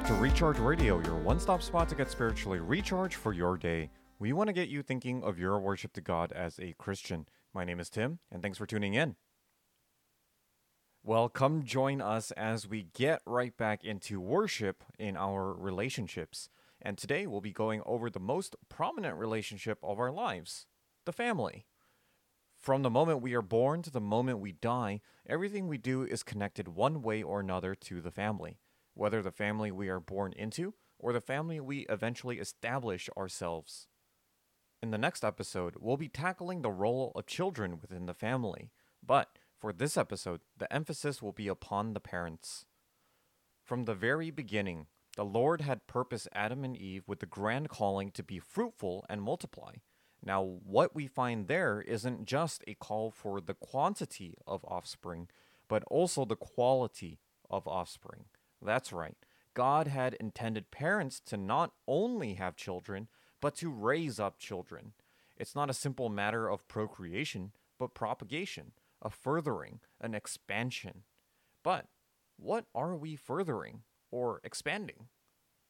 back to Recharge Radio, your one stop spot to get spiritually recharged for your day. We want to get you thinking of your worship to God as a Christian. My name is Tim, and thanks for tuning in. Well, come join us as we get right back into worship in our relationships. And today we'll be going over the most prominent relationship of our lives the family. From the moment we are born to the moment we die, everything we do is connected one way or another to the family, whether the family we are born into or the family we eventually establish ourselves. In the next episode, we'll be tackling the role of children within the family, but for this episode, the emphasis will be upon the parents. From the very beginning, the Lord had purposed Adam and Eve with the grand calling to be fruitful and multiply. Now, what we find there isn't just a call for the quantity of offspring, but also the quality of offspring. That's right. God had intended parents to not only have children, but to raise up children. It's not a simple matter of procreation, but propagation, a furthering, an expansion. But what are we furthering or expanding?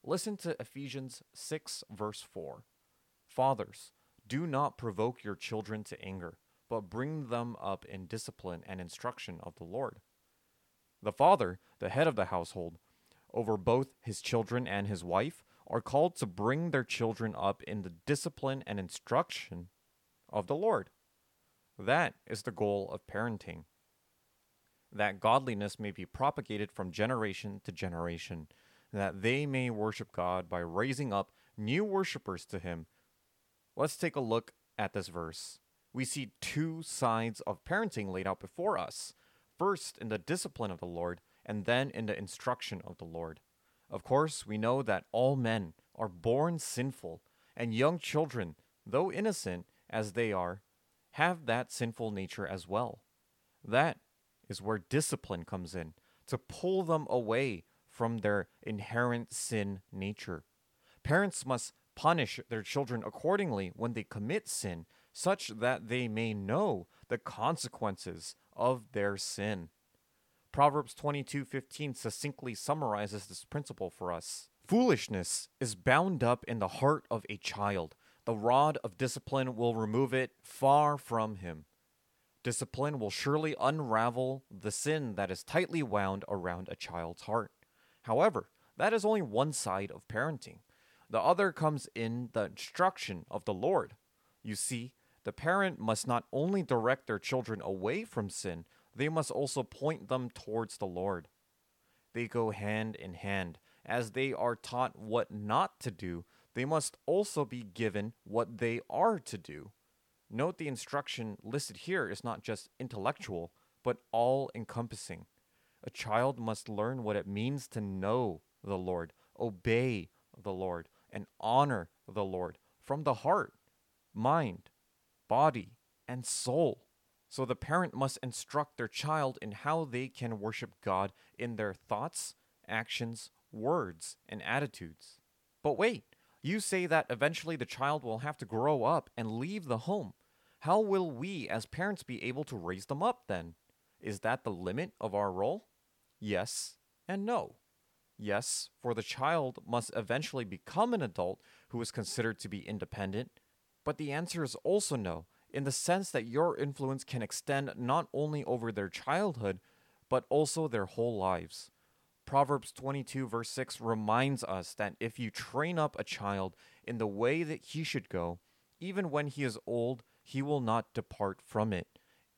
Listen to Ephesians 6, verse 4. Fathers, do not provoke your children to anger, but bring them up in discipline and instruction of the Lord. The father, the head of the household, over both his children and his wife, are called to bring their children up in the discipline and instruction of the Lord. That is the goal of parenting. That godliness may be propagated from generation to generation, that they may worship God by raising up new worshippers to Him Let's take a look at this verse. We see two sides of parenting laid out before us first in the discipline of the Lord, and then in the instruction of the Lord. Of course, we know that all men are born sinful, and young children, though innocent as they are, have that sinful nature as well. That is where discipline comes in, to pull them away from their inherent sin nature. Parents must punish their children accordingly when they commit sin, such that they may know the consequences of their sin. Proverbs 22:15 succinctly summarizes this principle for us. Foolishness is bound up in the heart of a child. The rod of discipline will remove it far from him. Discipline will surely unravel the sin that is tightly wound around a child's heart. However, that is only one side of parenting. The other comes in the instruction of the Lord. You see, the parent must not only direct their children away from sin, they must also point them towards the Lord. They go hand in hand. As they are taught what not to do, they must also be given what they are to do. Note the instruction listed here is not just intellectual, but all encompassing. A child must learn what it means to know the Lord, obey the Lord, and honor the Lord from the heart, mind, body, and soul. So the parent must instruct their child in how they can worship God in their thoughts, actions, words, and attitudes. But wait, you say that eventually the child will have to grow up and leave the home. How will we as parents be able to raise them up then? Is that the limit of our role? Yes and no. Yes, for the child must eventually become an adult who is considered to be independent, but the answer is also no, in the sense that your influence can extend not only over their childhood, but also their whole lives. Proverbs 22, verse 6 reminds us that if you train up a child in the way that he should go, even when he is old, he will not depart from it.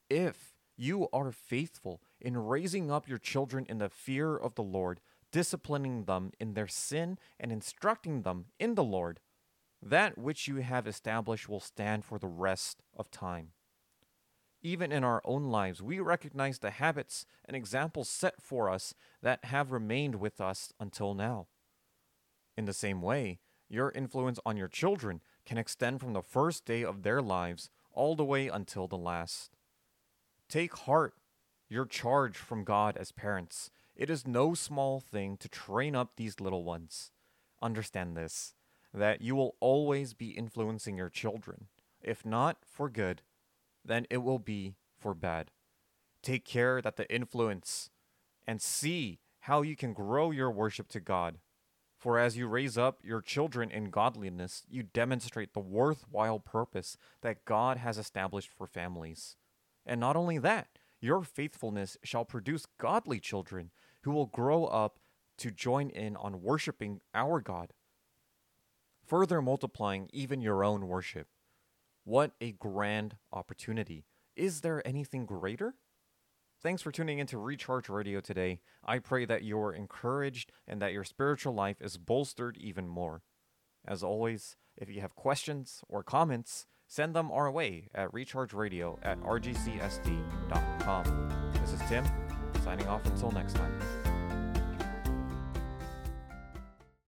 If you are faithful in raising up your children in the fear of the Lord, disciplining them in their sin and instructing them in the Lord, that which you have established will stand for the rest of time. Even in our own lives, we recognize the habits and examples set for us that have remained with us until now. In the same way, your influence on your children can extend from the first day of their lives all the way until the last. Take heart your charge from God as parents it is no small thing to train up these little ones. Understand this that you will always be influencing your children. If not for good, then it will be for bad. Take care that the influence and see how you can grow your worship to God. For as you raise up your children in godliness, you demonstrate the worthwhile purpose that God has established for families. And not only that, your faithfulness shall produce godly children who will grow up to join in on worshiping our God, further multiplying even your own worship. What a grand opportunity! Is there anything greater? Thanks for tuning in to Recharge Radio today. I pray that you're encouraged and that your spiritual life is bolstered even more. As always, if you have questions or comments, send them our way at rechargeradio at rgcsd.com. This is Tim, signing off until next time.